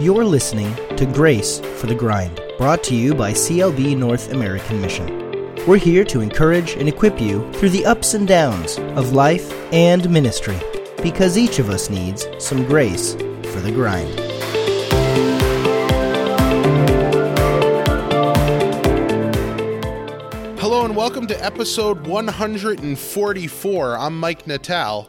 You're listening to Grace for the Grind, brought to you by CLB North American Mission. We're here to encourage and equip you through the ups and downs of life and ministry, because each of us needs some grace for the grind. Hello and welcome to episode 144. I'm Mike Natal.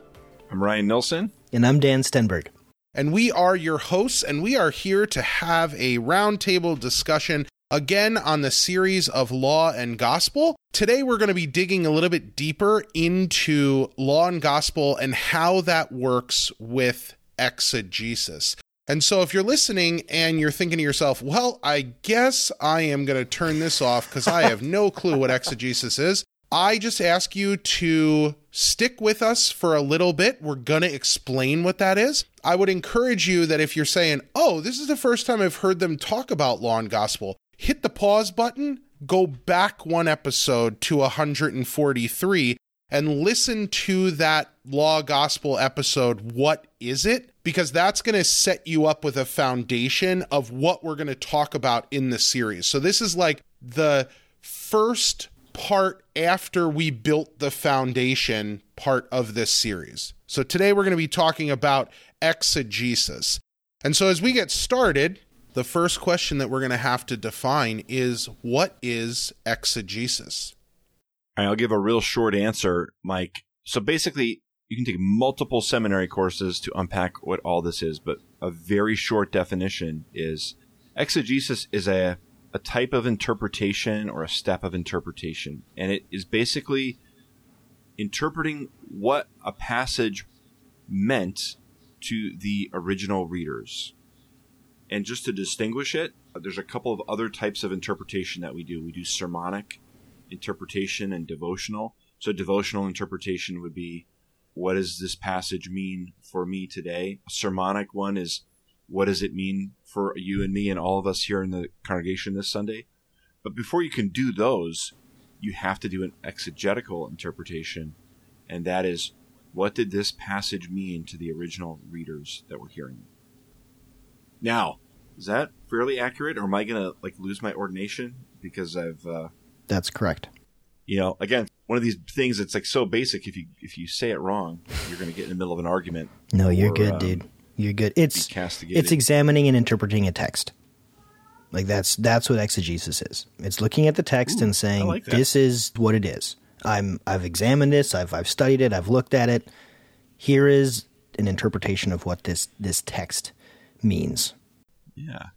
I'm Ryan Nilsson. And I'm Dan Stenberg. And we are your hosts, and we are here to have a roundtable discussion again on the series of law and gospel. Today, we're going to be digging a little bit deeper into law and gospel and how that works with exegesis. And so, if you're listening and you're thinking to yourself, well, I guess I am going to turn this off because I have no clue what exegesis is, I just ask you to stick with us for a little bit. We're going to explain what that is. I would encourage you that if you're saying, oh, this is the first time I've heard them talk about law and gospel, hit the pause button, go back one episode to 143 and listen to that law gospel episode. What is it? Because that's going to set you up with a foundation of what we're going to talk about in the series. So, this is like the first part after we built the foundation part of this series. So, today we're going to be talking about exegesis. And so, as we get started, the first question that we're going to have to define is what is exegesis? I'll give a real short answer, Mike. So basically, you can take multiple seminary courses to unpack what all this is, but a very short definition is exegesis is a, a type of interpretation or a step of interpretation. And it is basically interpreting what a passage meant to the original readers. And just to distinguish it, there's a couple of other types of interpretation that we do. We do sermonic interpretation and devotional. So devotional interpretation would be what does this passage mean for me today? A sermonic one is what does it mean for you and me and all of us here in the congregation this Sunday? But before you can do those, you have to do an exegetical interpretation, and that is what did this passage mean to the original readers that were hearing it? Now, is that fairly accurate, or am I going to like lose my ordination because I've uh, That's correct. you know, again, one of these things that's like so basic. If you if you say it wrong, you're going to get in the middle of an argument. No, you're or, good, um, dude. You're good. It's it's examining and interpreting a text. Like that's that's what exegesis is. It's looking at the text and saying like this is what it is. I'm I've examined this. I've I've studied it. I've looked at it. Here is an interpretation of what this this text means. Yeah.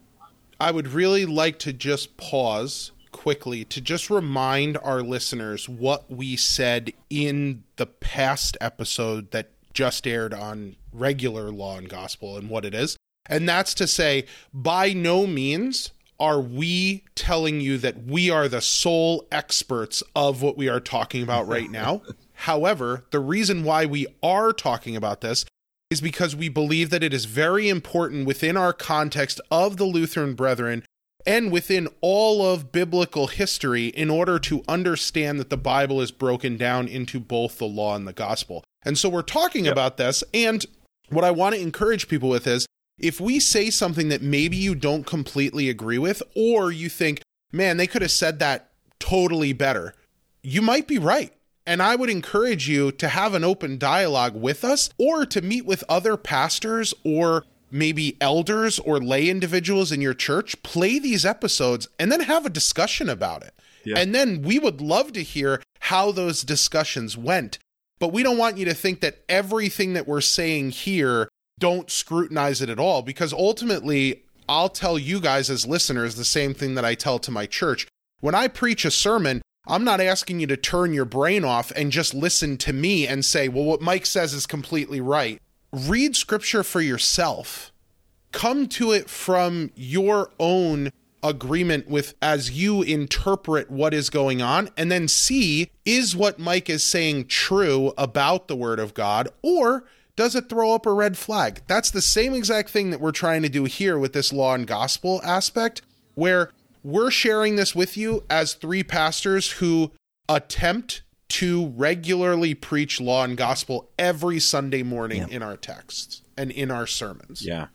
I would really like to just pause quickly to just remind our listeners what we said in the past episode that just aired on regular law and gospel and what it is. And that's to say, by no means are we telling you that we are the sole experts of what we are talking about right now. However, the reason why we are talking about this is because we believe that it is very important within our context of the Lutheran Brethren and within all of biblical history in order to understand that the Bible is broken down into both the law and the gospel. And so we're talking about this. And what I want to encourage people with is if we say something that maybe you don't completely agree with, or you think, man, they could have said that totally better, you might be right. And I would encourage you to have an open dialogue with us or to meet with other pastors or maybe elders or lay individuals in your church. Play these episodes and then have a discussion about it. Yeah. And then we would love to hear how those discussions went. But we don't want you to think that everything that we're saying here, don't scrutinize it at all because ultimately, I'll tell you guys as listeners the same thing that I tell to my church. When I preach a sermon, I'm not asking you to turn your brain off and just listen to me and say, well, what Mike says is completely right. Read scripture for yourself. Come to it from your own agreement with as you interpret what is going on and then see is what Mike is saying true about the word of God or does it throw up a red flag? That's the same exact thing that we're trying to do here with this law and gospel aspect where we're sharing this with you as three pastors who attempt to regularly preach law and gospel every Sunday morning Yeah. in our texts and in our sermons. Yeah.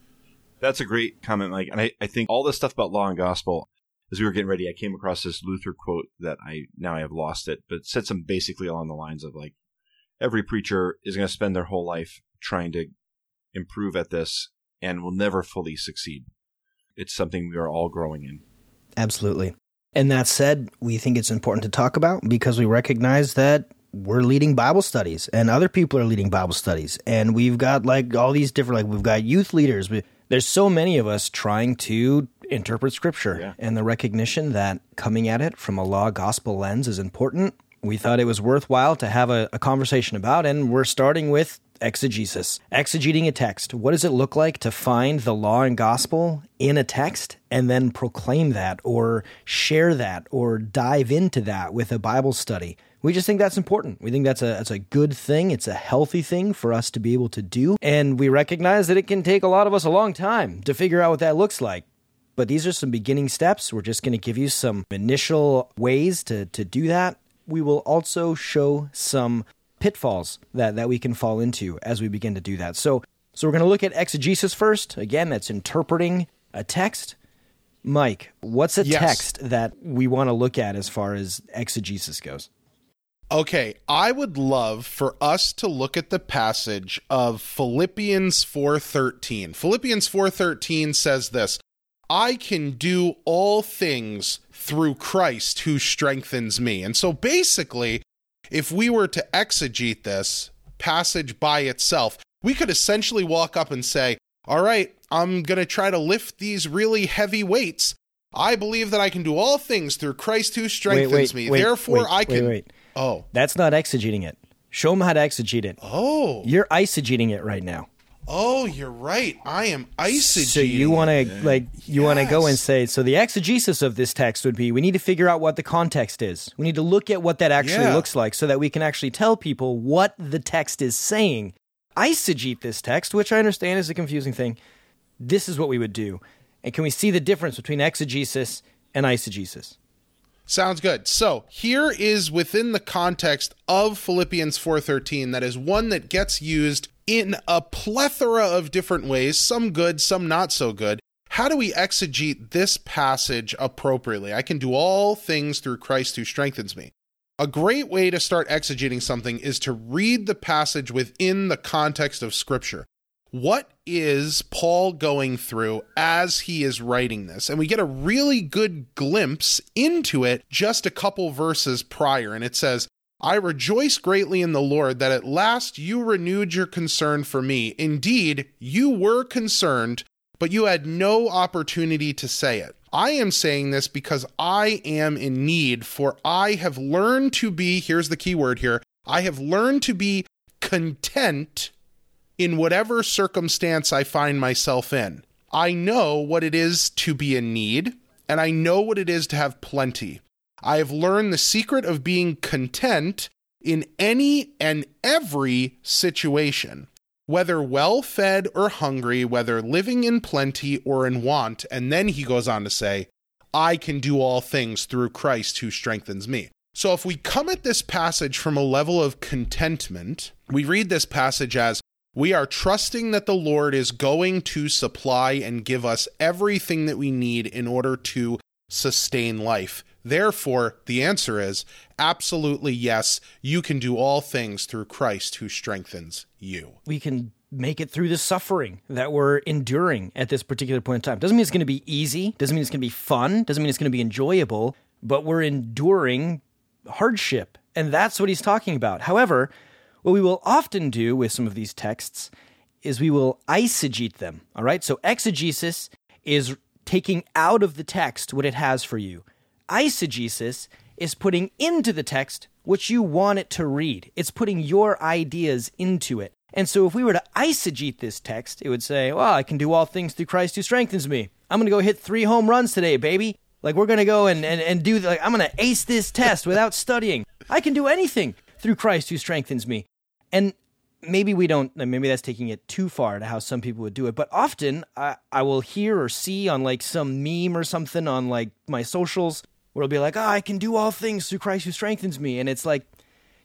That's a great comment, Mike. And I, I think all this stuff about law and gospel, as we were getting ready, I came across this Luther quote that I now I have lost it, but it said some basically along the lines of like every preacher is going to spend their whole life trying to improve at this and will never fully succeed. It's something we are all growing in. Absolutely. And that said, we think it's important to talk about because we recognize that we're leading Bible studies and other people are leading Bible studies. And we've got like all these different, like we've got youth leaders. There's so many of us trying to interpret scripture Yeah. and the recognition that coming at it from a law gospel lens is important. We thought it was worthwhile to have a, a conversation about, and we're starting with exegesis, exegeting a text. What does it look like to find the law and gospel in a text and then proclaim that or share that or dive into that with a Bible study? We just think that's important. We think that's a that's a good thing. It's a healthy thing for us to be able to do, and we recognize that it can take a lot of us a long time to figure out what that looks like. But these are some beginning steps. We're just going to give you some initial ways to, to do that. We will also show some pitfalls that, that we can fall into as we begin to do that. So, so we're going to look at exegesis first. Again, that's interpreting a text. Mike, what's a Yes. text that we want to look at as far as exegesis goes? Okay, I would love for us to look at the passage of Philippians 4:13. Philippians 4:13 says this, I can do all things through Christ who strengthens me. And so basically, if we were to exegete this passage by itself, we could essentially walk up and say, All right, I'm going to try to lift these really heavy weights. I believe that I can do all things through Christ who strengthens me. Therefore, wait, I wait, can. wait. Oh. That's not exegeting it. Show them how to exegete it. Oh. You're eisegeting it right now. Oh, you're right. I am eisegeting. So you want to like you want to go and say so the exegesis of this text would be we need to figure out what the context is. We need to look at what that actually Yeah. looks like so that we can actually tell people what the text is saying. Eisegete this text, which I understand is a confusing thing. This is what we would do. And can we see the difference between exegesis and eisegesis? Sounds good. So here is within the context of Philippians 4:13 that is one that gets used in a plethora of different ways, some good, some not so good. How do we exegete this passage appropriately? I can do all things through Christ who strengthens me. A great way to start exegeting something is to read the passage within the context of Scripture. What is Paul going through as he is writing this? And we get a really good glimpse into it just a couple verses prior. And it says, I rejoice greatly in the Lord that at last you renewed your concern for me. Indeed, you were concerned, but you had no opportunity to say it. I am saying this because I am in need, for I have learned to be, here's the key word here, I have learned to be content in whatever circumstance I find myself in. I know what it is to be in need, and I know what it is to have plenty. I have learned the secret of being content in any and every situation, whether well fed or hungry, whether living in plenty or in want. And then he goes on to say, I can do all things through Christ who strengthens me. So if we come at this passage from a level of contentment, we read this passage as we are trusting that the Lord is going to supply and give us everything that we need in order to sustain life. Therefore, the answer is absolutely yes, you can do all things through Christ who strengthens you. we can make it through the suffering that we're enduring at this particular point in time. Doesn't mean it's going to be easy, doesn't mean it's going to be fun, doesn't mean it's going to be enjoyable, but we're enduring hardship. And that's what he's talking about. However, what we will often do with some of these texts is we will eisegete them. All right? So exegesis is taking out of the text what it has for you. Eisegesis is putting into the text what you want it to read. It's putting your ideas into it. And so if we were to eisegete this text, it would say, well, I can do all things through Christ who strengthens me. I'm going to go hit three home runs today, baby. Like we're going to go and, and, and do, like, I'm going to ace this test without studying. I can do anything through Christ who strengthens me. And maybe we don't maybe that's taking it too far to how some people would do it but often I, I will hear or see on like some meme or something on like my socials where it'll be like oh i can do all things through christ who strengthens me and it's like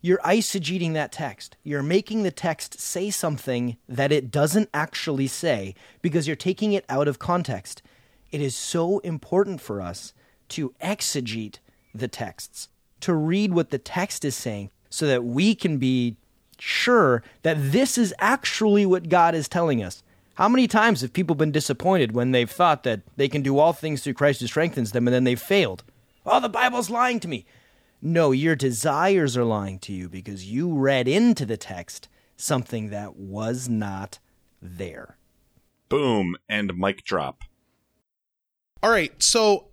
you're eisegeting that text. You're making the text say something that it doesn't actually say because you're taking it out of context. It is so important for us to exegete the texts, to read what the text is saying, so that we can be sure that this is actually what God is telling us. How many times have people been disappointed when they've thought that they can do all things through Christ who strengthens them and then they've failed? Oh, the Bible's lying to me. No, your desires are lying to you because you read into the text something that was not there. Boom, and mic drop. All right, so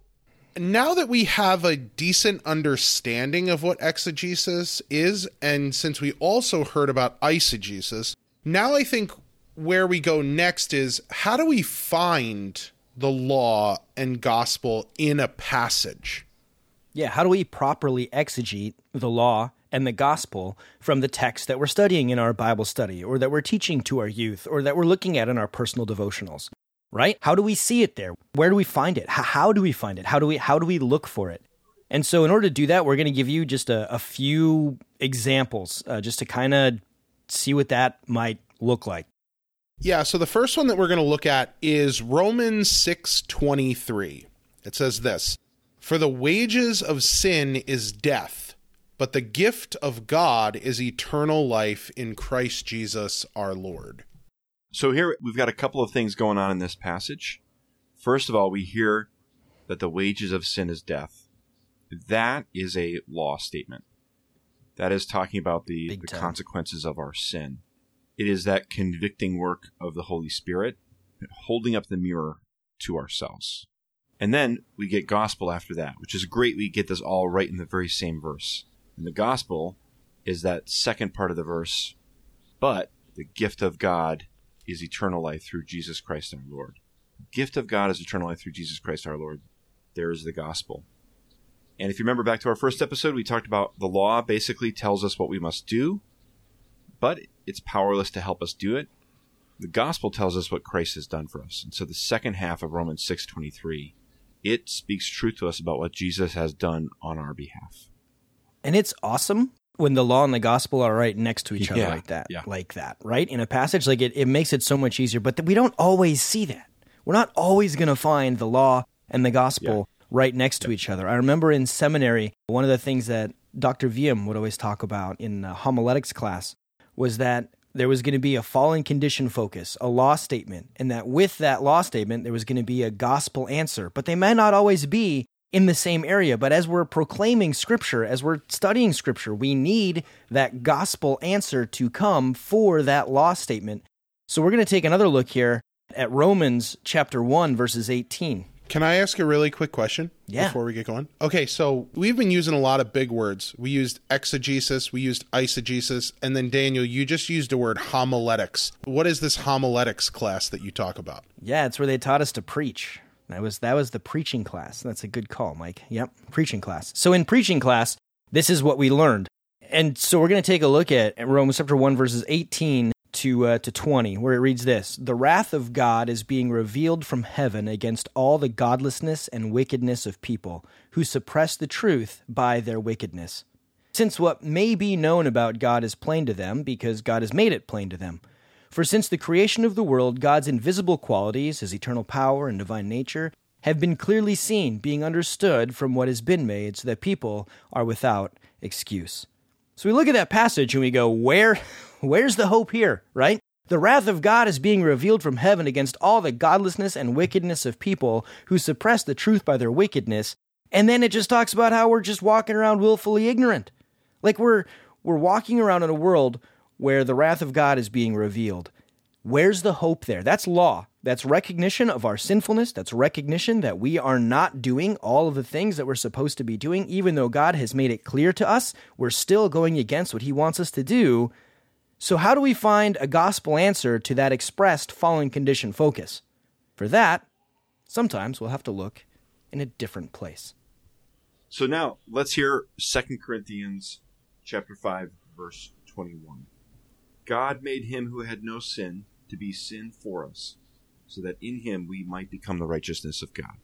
now that we have a decent understanding of what exegesis is, and since we also heard about eisegesis, now I think where we go next is how do we find the law and gospel in a passage? Yeah, how do we properly exegete the law and the gospel from the text that we're studying in our Bible study, or that we're teaching to our youth, or that we're looking at in our personal devotionals? Right? How do we see it there? Where do we find it? How do we find it? How do we how do we look for it? And so, in order to do that, we're going to give you just a, a few examples, uh, just to kind of see what that might look like. Yeah, so the first one that we're going to look at is Romans 6:23. It says this: "For the wages of sin is death, but the gift of God is eternal life in Christ Jesus our Lord." So here we've got a couple of things going on in this passage. First of all, we hear that the wages of sin is death. That is a law statement. That is talking about the, the consequences of our sin. It is that convicting work of the Holy Spirit holding up the mirror to ourselves. And then we get gospel after that, which is great. We get this all right in the very same verse. And the gospel is that second part of the verse, but the gift of God is eternal life through Jesus Christ our Lord. Gift of God is eternal life through Jesus Christ our Lord. There is the gospel. And if you remember back to our first episode, we talked about the law basically tells us what we must do, but it's powerless to help us do it. The gospel tells us what Christ has done for us. And so the second half of Romans 6:23, it speaks truth to us about what Jesus has done on our behalf. And it's awesome when the law and the gospel are right next to each other Yeah, like that yeah. like that right in a passage like it, it makes it so much easier but we don't always see that we're not always going to find the law and the gospel right next to each other i remember in seminary one of the things that dr Wiem would always talk about in homiletics class was that there was going to be a fallen condition focus, a law statement, and that with that law statement, there was going to be a gospel answer. But they might not always be in the same area. But as we're proclaiming scripture, as we're studying scripture, we need that gospel answer to come for that law statement. So we're going to take another look here at Romans chapter 1, verses 18. Can I ask a really quick question Yeah. before we get going? Okay, so we've been using a lot of big words. We used exegesis, we used eisegesis, and then Daniel, you just used the word homiletics. What is this homiletics class that you talk about? Yeah, it's where they taught us to preach. That was that was the preaching class. That's a good call, Mike. Yep, preaching class. So in preaching class, this is what we learned. And so we're going to take a look at Romans chapter 1 verses 18 to uh, to 20 where it reads this, "The wrath of God is being revealed from heaven against all the godlessness and wickedness of people who suppress the truth by their wickedness." Since what may be known about God is plain to them because God has made it plain to them. For since the creation of the world, God's invisible qualities, his eternal power and divine nature, have been clearly seen, being understood from what has been made, so that people are without excuse. So we look at that passage and we go, where where's the hope here, right? The wrath of God is being revealed from heaven against all the godlessness and wickedness of people who suppress the truth by their wickedness. And then it just talks about how we're just walking around willfully ignorant. Like we're we're walking around in a world where the wrath of God is being revealed. Where's the hope there? That's law. That's recognition of our sinfulness. That's recognition that we are not doing all of the things that we're supposed to be doing. Even though God has made it clear to us, we're still going against what He wants us to do. So, how do we find a gospel answer to that expressed fallen condition focus? For that, sometimes we'll have to look in a different place. So now let's hear 2 Corinthians chapter 5 verse 21. God made him who had no sin to be sin for us, so that in him we might become the righteousness of God.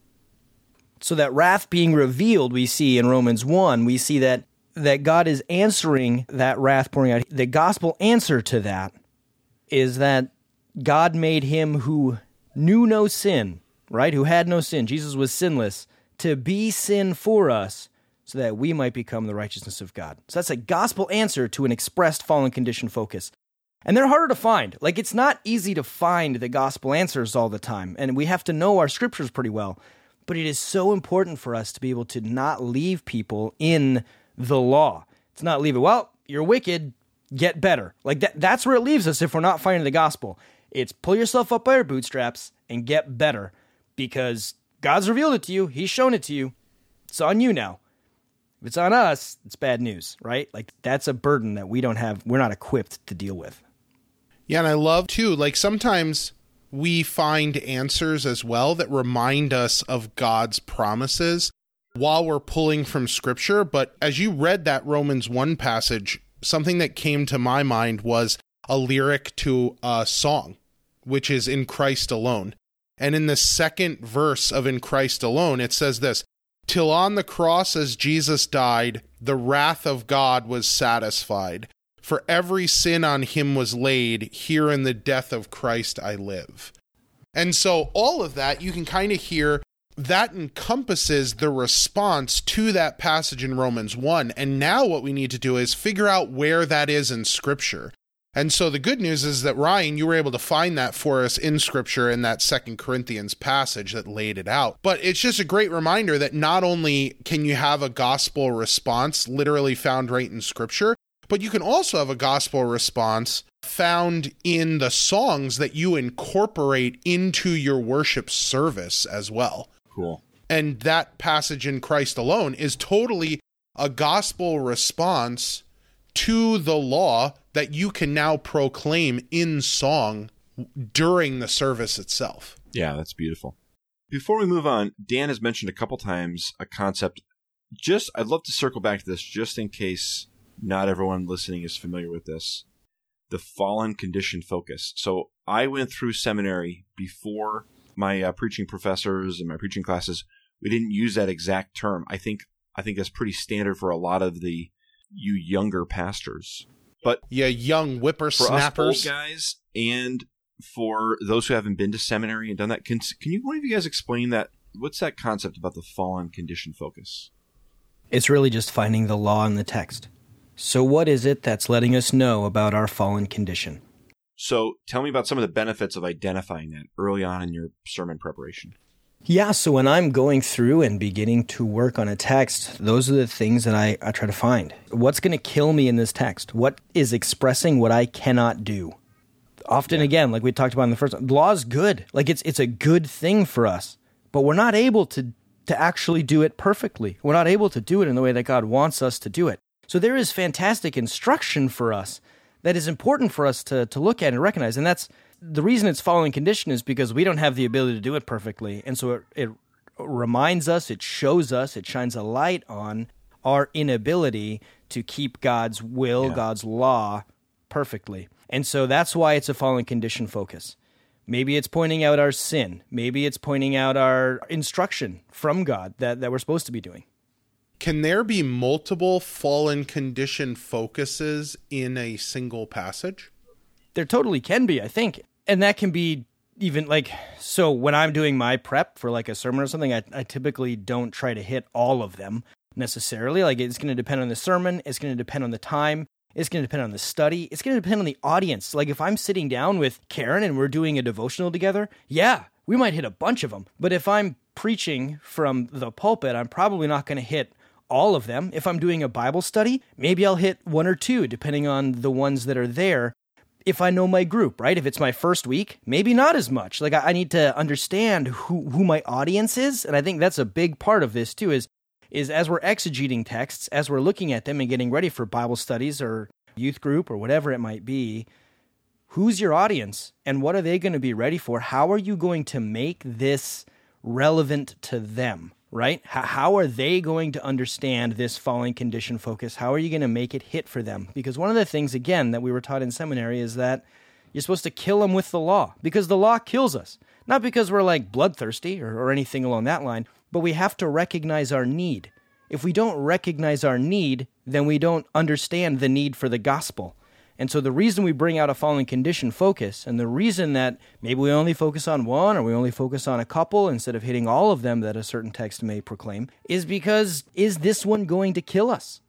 So that wrath being revealed, we see in Romans 1, we see that that God is answering that wrath pouring out. The gospel answer to that is that God made him who knew no sin, right? Who had no sin. Jesus was sinless to be sin for us so that we might become the righteousness of God. So that's a gospel answer to an expressed fallen condition focus. And they're harder to find. Like, it's not easy to find the gospel answers all the time. And we have to know our scriptures pretty well. But it is so important for us to be able to not leave people in the law. It's not leave it, well, you're wicked, get better. Like, that, that's where it leaves us if we're not finding the gospel. It's pull yourself up by your bootstraps and get better because God's revealed it to you, He's shown it to you. It's on you now. If it's on us, it's bad news, right? Like, that's a burden that we don't have, we're not equipped to deal with. Yeah, and I love too, like sometimes we find answers as well that remind us of God's promises while we're pulling from scripture. But as you read that Romans 1 passage, something that came to my mind was a lyric to a song, which is In Christ Alone. And in the second verse of In Christ Alone, it says this Till on the cross as Jesus died, the wrath of God was satisfied. For every sin on him was laid, here in the death of Christ I live. And so, all of that, you can kind of hear that encompasses the response to that passage in Romans 1. And now, what we need to do is figure out where that is in Scripture. And so, the good news is that, Ryan, you were able to find that for us in Scripture in that Second Corinthians passage that laid it out. But it's just a great reminder that not only can you have a gospel response literally found right in Scripture, but you can also have a gospel response found in the songs that you incorporate into your worship service as well. Cool. And that passage in Christ alone is totally a gospel response to the law that you can now proclaim in song during the service itself. Yeah, that's beautiful. Before we move on, Dan has mentioned a couple times a concept. Just, I'd love to circle back to this just in case not everyone listening is familiar with this. The fallen condition focus. So I went through seminary before my uh, preaching professors and my preaching classes. We didn't use that exact term. I think I think that's pretty standard for a lot of the you younger pastors. But yeah, young whippersnappers, guys, and for those who haven't been to seminary and done that, can can you one of you guys explain that? What's that concept about the fallen condition focus? It's really just finding the law in the text. So, what is it that's letting us know about our fallen condition? So, tell me about some of the benefits of identifying that early on in your sermon preparation. Yeah, so when I'm going through and beginning to work on a text, those are the things that I, I try to find. What's going to kill me in this text? What is expressing what I cannot do? Often, yeah. again, like we talked about in the first, law is good. Like it's it's a good thing for us, but we're not able to to actually do it perfectly. We're not able to do it in the way that God wants us to do it. So there is fantastic instruction for us that is important for us to, to look at and recognize. And that's the reason it's fallen condition is because we don't have the ability to do it perfectly. And so it, it reminds us, it shows us, it shines a light on our inability to keep God's will, yeah. God's law perfectly. And so that's why it's a fallen condition focus. Maybe it's pointing out our sin. Maybe it's pointing out our instruction from God that, that we're supposed to be doing can there be multiple fallen condition focuses in a single passage? There totally can be, I think. And that can be even like so when I'm doing my prep for like a sermon or something, I, I typically don't try to hit all of them necessarily. Like it's going to depend on the sermon, it's going to depend on the time, it's going to depend on the study, it's going to depend on the audience. Like if I'm sitting down with Karen and we're doing a devotional together, yeah, we might hit a bunch of them. But if I'm preaching from the pulpit, I'm probably not going to hit all of them. If I'm doing a Bible study, maybe I'll hit one or two, depending on the ones that are there. If I know my group, right? If it's my first week, maybe not as much. Like I, need to understand who, who my audience is. And I think that's a big part of this too, is is as we're exegeting texts, as we're looking at them and getting ready for Bible studies or youth group or whatever it might be, who's your audience and what are they going to be ready for? How are you going to make this relevant to them? Right? How are they going to understand this fallen condition focus? How are you going to make it hit for them? Because one of the things, again, that we were taught in seminary is that you're supposed to kill them with the law because the law kills us. Not because we're like bloodthirsty or, or anything along that line, but we have to recognize our need. if we don't recognize our need, then we don't understand the need for the gospel. And so the reason we bring out a fallen condition focus, and the reason that maybe we only focus on one or we only focus on a couple instead of hitting all of them that a certain text may proclaim, is because is this one going to kill us?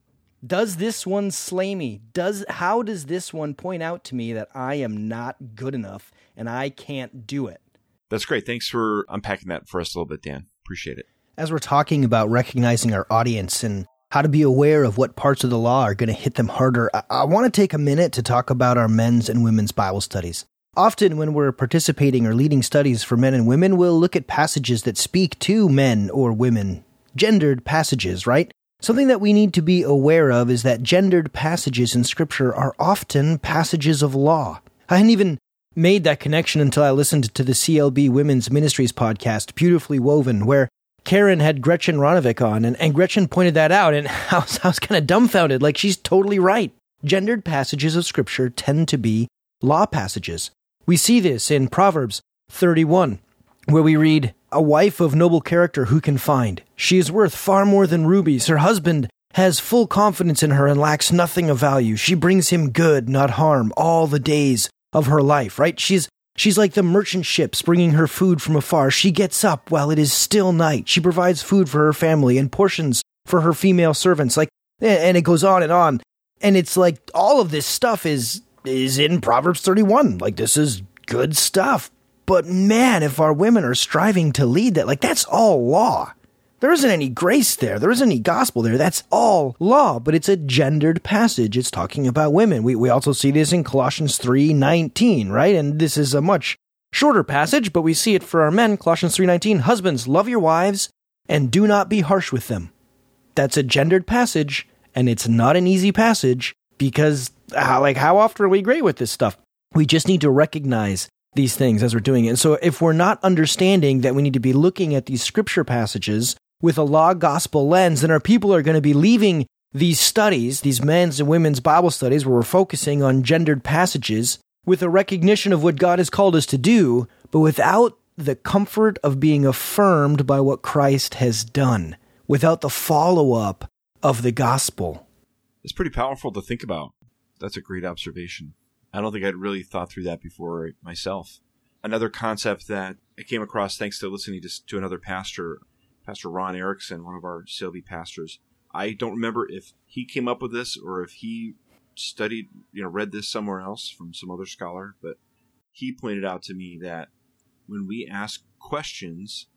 Does this one slay me? Does how does this one point out to me that I am not good enough and I can't do it? That's great. Thanks for unpacking that for us a little bit, Dan. Appreciate it. As we're talking about recognizing our audience and how to be aware of what parts of the law are going to hit them harder, I, I want to take a minute to talk about our men's and women's Bible studies. Often, when we're participating or leading studies for men and women, we'll look at passages that speak to men or women, gendered passages, right? Something that we need to be aware of is that gendered passages in Scripture are often passages of law. I hadn't even made that connection until I listened to the CLB Women's Ministries podcast, Beautifully Woven, where Karen had Gretchen Ronovic on, and, and Gretchen pointed that out, and I was, I was kind of dumbfounded. Like, she's totally right. Gendered passages of Scripture tend to be law passages. We see this in Proverbs 31, where we read, A wife of noble character who can find? She is worth far more than rubies. Her husband has full confidence in her and lacks nothing of value. She brings him good, not harm, all the days of her life, right? She's She's like the merchant ships bringing her food from afar. She gets up while it is still night. She provides food for her family and portions for her female servants. Like, and it goes on and on. And it's like all of this stuff is is in Proverbs 31. Like this is good stuff. But man, if our women are striving to lead that, like that's all law. There isn't any grace there. There isn't any gospel there. That's all law, but it's a gendered passage. It's talking about women. We, we also see this in Colossians 3:19, right? And this is a much shorter passage, but we see it for our men. Colossians 3:19, husbands, love your wives and do not be harsh with them. That's a gendered passage, and it's not an easy passage because like how often are we great with this stuff? We just need to recognize these things as we're doing it. And so if we're not understanding that we need to be looking at these scripture passages with a law gospel lens, then our people are going to be leaving these studies, these men's and women's Bible studies, where we're focusing on gendered passages, with a recognition of what God has called us to do, but without the comfort of being affirmed by what Christ has done, without the follow up of the gospel. It's pretty powerful to think about. That's a great observation. I don't think I'd really thought through that before myself. Another concept that I came across thanks to listening to, to another pastor Pastor Ron Erickson, one of our CLB pastors. I don't remember if he came up with this or if he studied, you know, read this somewhere else from some other scholar, but he pointed out to me that when we ask questions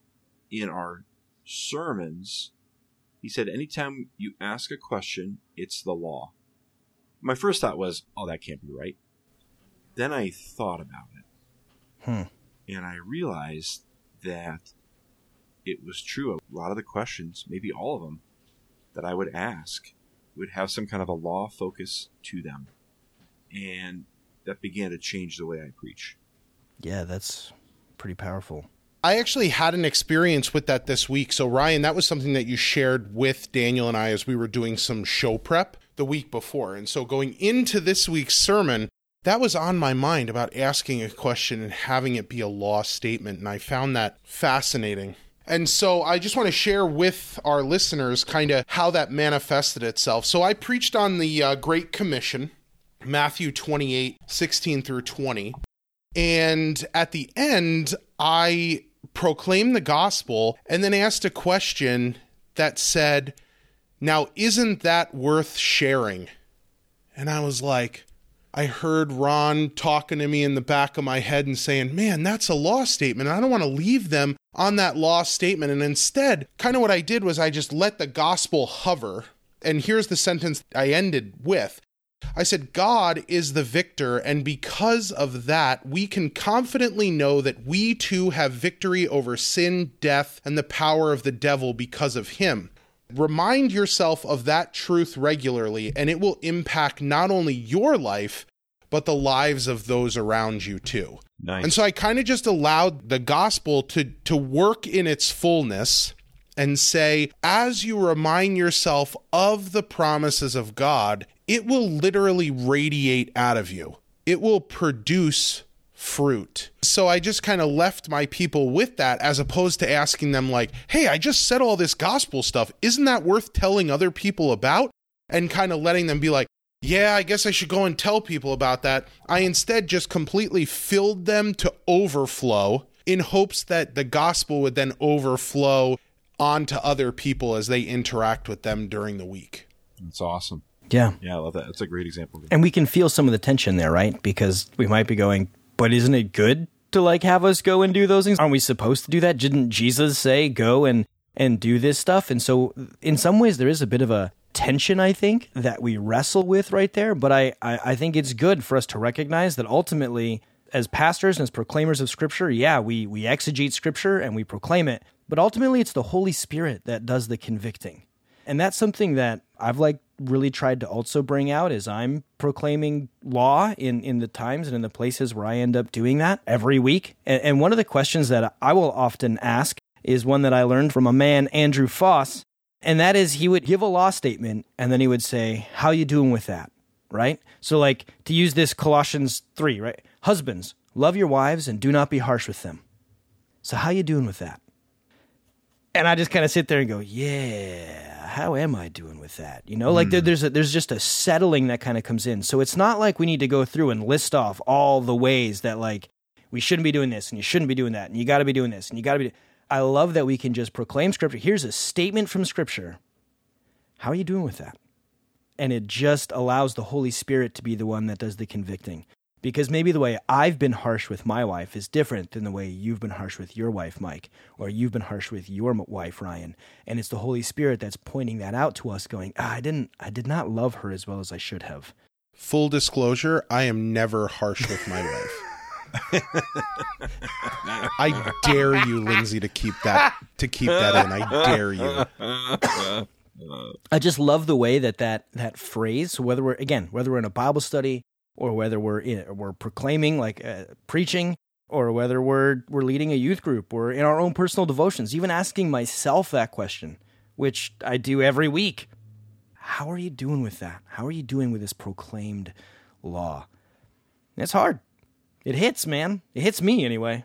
in our sermons, he said, anytime you ask a question, it's the law. My first thought was, oh, that can't be right. Then I thought about it. Hmm. And I realized that it was true. A lot of the questions, maybe all of them, that I would ask would have some kind of a law focus to them. And that began to change the way I preach. Yeah, that's pretty powerful. I actually had an experience with that this week. So, Ryan, that was something that you shared with Daniel and I as we were doing some show prep the week before. And so, going into this week's sermon, that was on my mind about asking a question and having it be a law statement. And I found that fascinating. And so I just want to share with our listeners kind of how that manifested itself. So I preached on the uh, Great Commission, Matthew 28 16 through 20. And at the end, I proclaimed the gospel and then asked a question that said, Now, isn't that worth sharing? And I was like, I heard Ron talking to me in the back of my head and saying, Man, that's a law statement. I don't want to leave them on that law statement. And instead, kind of what I did was I just let the gospel hover. And here's the sentence I ended with I said, God is the victor, and because of that, we can confidently know that we too have victory over sin, death, and the power of the devil because of him. Remind yourself of that truth regularly, and it will impact not only your life, but the lives of those around you too. Nice. And so I kind of just allowed the gospel to to work in its fullness and say as you remind yourself of the promises of God, it will literally radiate out of you. It will produce fruit. So I just kind of left my people with that as opposed to asking them, like, hey, I just said all this gospel stuff. Isn't that worth telling other people about? And kind of letting them be like, yeah, I guess I should go and tell people about that. I instead just completely filled them to overflow in hopes that the gospel would then overflow onto other people as they interact with them during the week. That's awesome. Yeah. Yeah, I love that. That's a great example. And we can feel some of the tension there, right? Because we might be going, but isn't it good to like have us go and do those things? Aren't we supposed to do that? Didn't Jesus say go and and do this stuff? And so in some ways there is a bit of a tension, I think, that we wrestle with right there. But I, I, I think it's good for us to recognize that ultimately as pastors and as proclaimers of scripture, yeah, we we exegete scripture and we proclaim it, but ultimately it's the Holy Spirit that does the convicting. And that's something that I've like really tried to also bring out as I'm proclaiming law in, in the times and in the places where I end up doing that every week. And, and one of the questions that I will often ask is one that I learned from a man, Andrew Foss, and that is he would give a law statement and then he would say, How you doing with that? Right? So like to use this Colossians 3, right? Husbands, love your wives and do not be harsh with them. So how you doing with that? And I just kind of sit there and go, Yeah how am I doing with that? You know, like mm. there, there's a, there's just a settling that kind of comes in. So it's not like we need to go through and list off all the ways that like we shouldn't be doing this and you shouldn't be doing that and you got to be doing this and you got to be. I love that we can just proclaim scripture. Here's a statement from scripture. How are you doing with that? And it just allows the Holy Spirit to be the one that does the convicting because maybe the way I've been harsh with my wife is different than the way you've been harsh with your wife, Mike, or you've been harsh with your wife, Ryan. And it's the Holy Spirit that's pointing that out to us, going, ah, "I didn't, I did not love her as well as I should have." Full disclosure: I am never harsh with my wife. I dare you, Lindsay, to keep that to keep that in. I dare you. I just love the way that that that phrase. Whether we're again, whether we're in a Bible study or whether we're in, we're proclaiming like uh, preaching or whether we're we're leading a youth group or in our own personal devotions even asking myself that question which I do every week. How are you doing with that? How are you doing with this proclaimed law? It's hard. It hits man. It hits me anyway.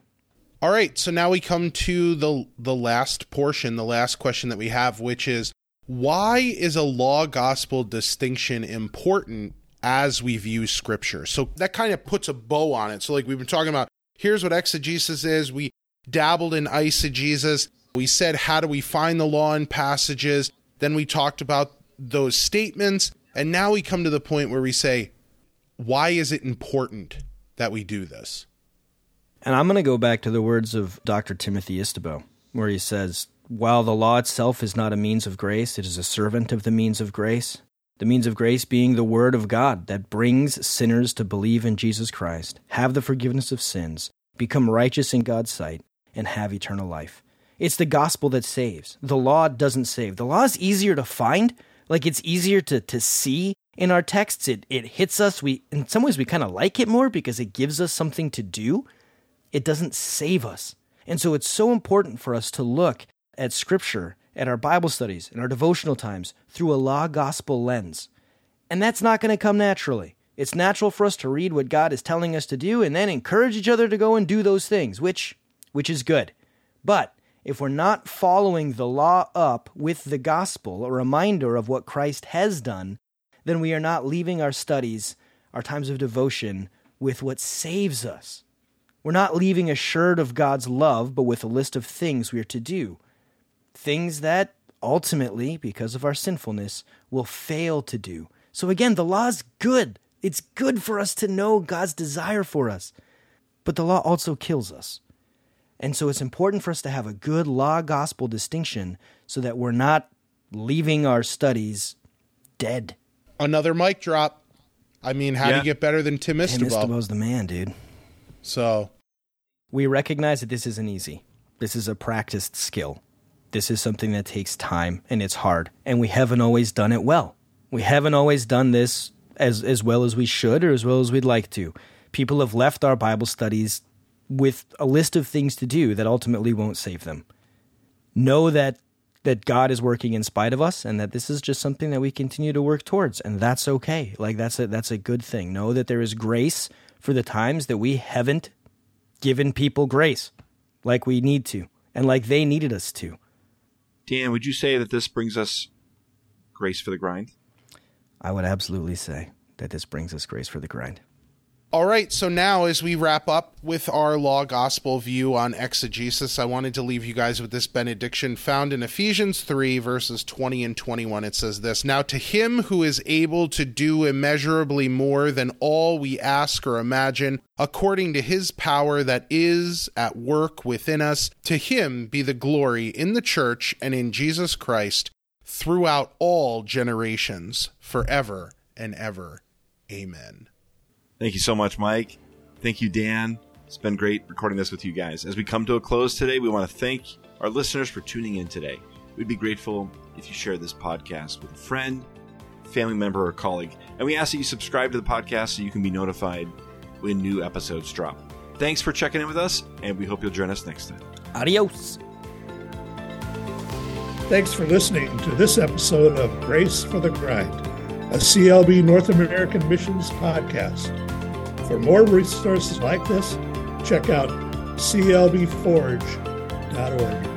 All right so now we come to the the last portion the last question that we have which is why is a law gospel distinction important as we view scripture. So that kind of puts a bow on it. So, like we've been talking about, here's what exegesis is. We dabbled in eisegesis. We said, how do we find the law in passages? Then we talked about those statements. And now we come to the point where we say, why is it important that we do this? And I'm going to go back to the words of Dr. Timothy Istaboe, where he says, While the law itself is not a means of grace, it is a servant of the means of grace the means of grace being the Word of God that brings sinners to believe in Jesus Christ, have the forgiveness of sins, become righteous in God's sight, and have eternal life. It's the gospel that saves. The law doesn't save. The law is easier to find, like it's easier to, to see in our texts. It, it hits us. We, in some ways, we kind of like it more because it gives us something to do. It doesn't save us. And so it's so important for us to look at Scripture at our Bible studies and our devotional times through a law gospel lens. And that's not going to come naturally. It's natural for us to read what God is telling us to do and then encourage each other to go and do those things, which which is good. But if we're not following the law up with the gospel, a reminder of what Christ has done, then we are not leaving our studies, our times of devotion, with what saves us. We're not leaving assured of God's love, but with a list of things we are to do things that ultimately, because of our sinfulness, will fail to do. So again, the law is good. It's good for us to know God's desire for us. But the law also kills us. And so it's important for us to have a good law gospel distinction so that we're not leaving our studies dead. Another mic drop. I mean, how yeah. do you get better than Tim Istaboe? Tim Istaboe's the man, dude. So we recognize that this isn't easy. This is a practiced skill. This is something that takes time and it's hard. And we haven't always done it well. We haven't always done this as, as well as we should or as well as we'd like to. People have left our Bible studies with a list of things to do that ultimately won't save them. Know that that God is working in spite of us and that this is just something that we continue to work towards and that's okay. Like that's a that's a good thing. Know that there is grace for the times that we haven't given people grace like we need to and like they needed us to. Dan, would you say that this brings us grace for the grind? I would absolutely say that this brings us grace for the grind. All right, so now as we wrap up with our law gospel view on exegesis, I wanted to leave you guys with this benediction found in Ephesians 3, verses 20 and 21. It says this Now to him who is able to do immeasurably more than all we ask or imagine, according to his power that is at work within us, to him be the glory in the church and in Jesus Christ throughout all generations, forever and ever. Amen. Thank you so much, Mike. Thank you, Dan. It's been great recording this with you guys. As we come to a close today, we want to thank our listeners for tuning in today. We'd be grateful if you share this podcast with a friend, family member, or colleague. And we ask that you subscribe to the podcast so you can be notified when new episodes drop. Thanks for checking in with us, and we hope you'll join us next time. Adios. Thanks for listening to this episode of Grace for the Grind, a CLB North American Missions podcast. For more resources like this, check out clbforge.org.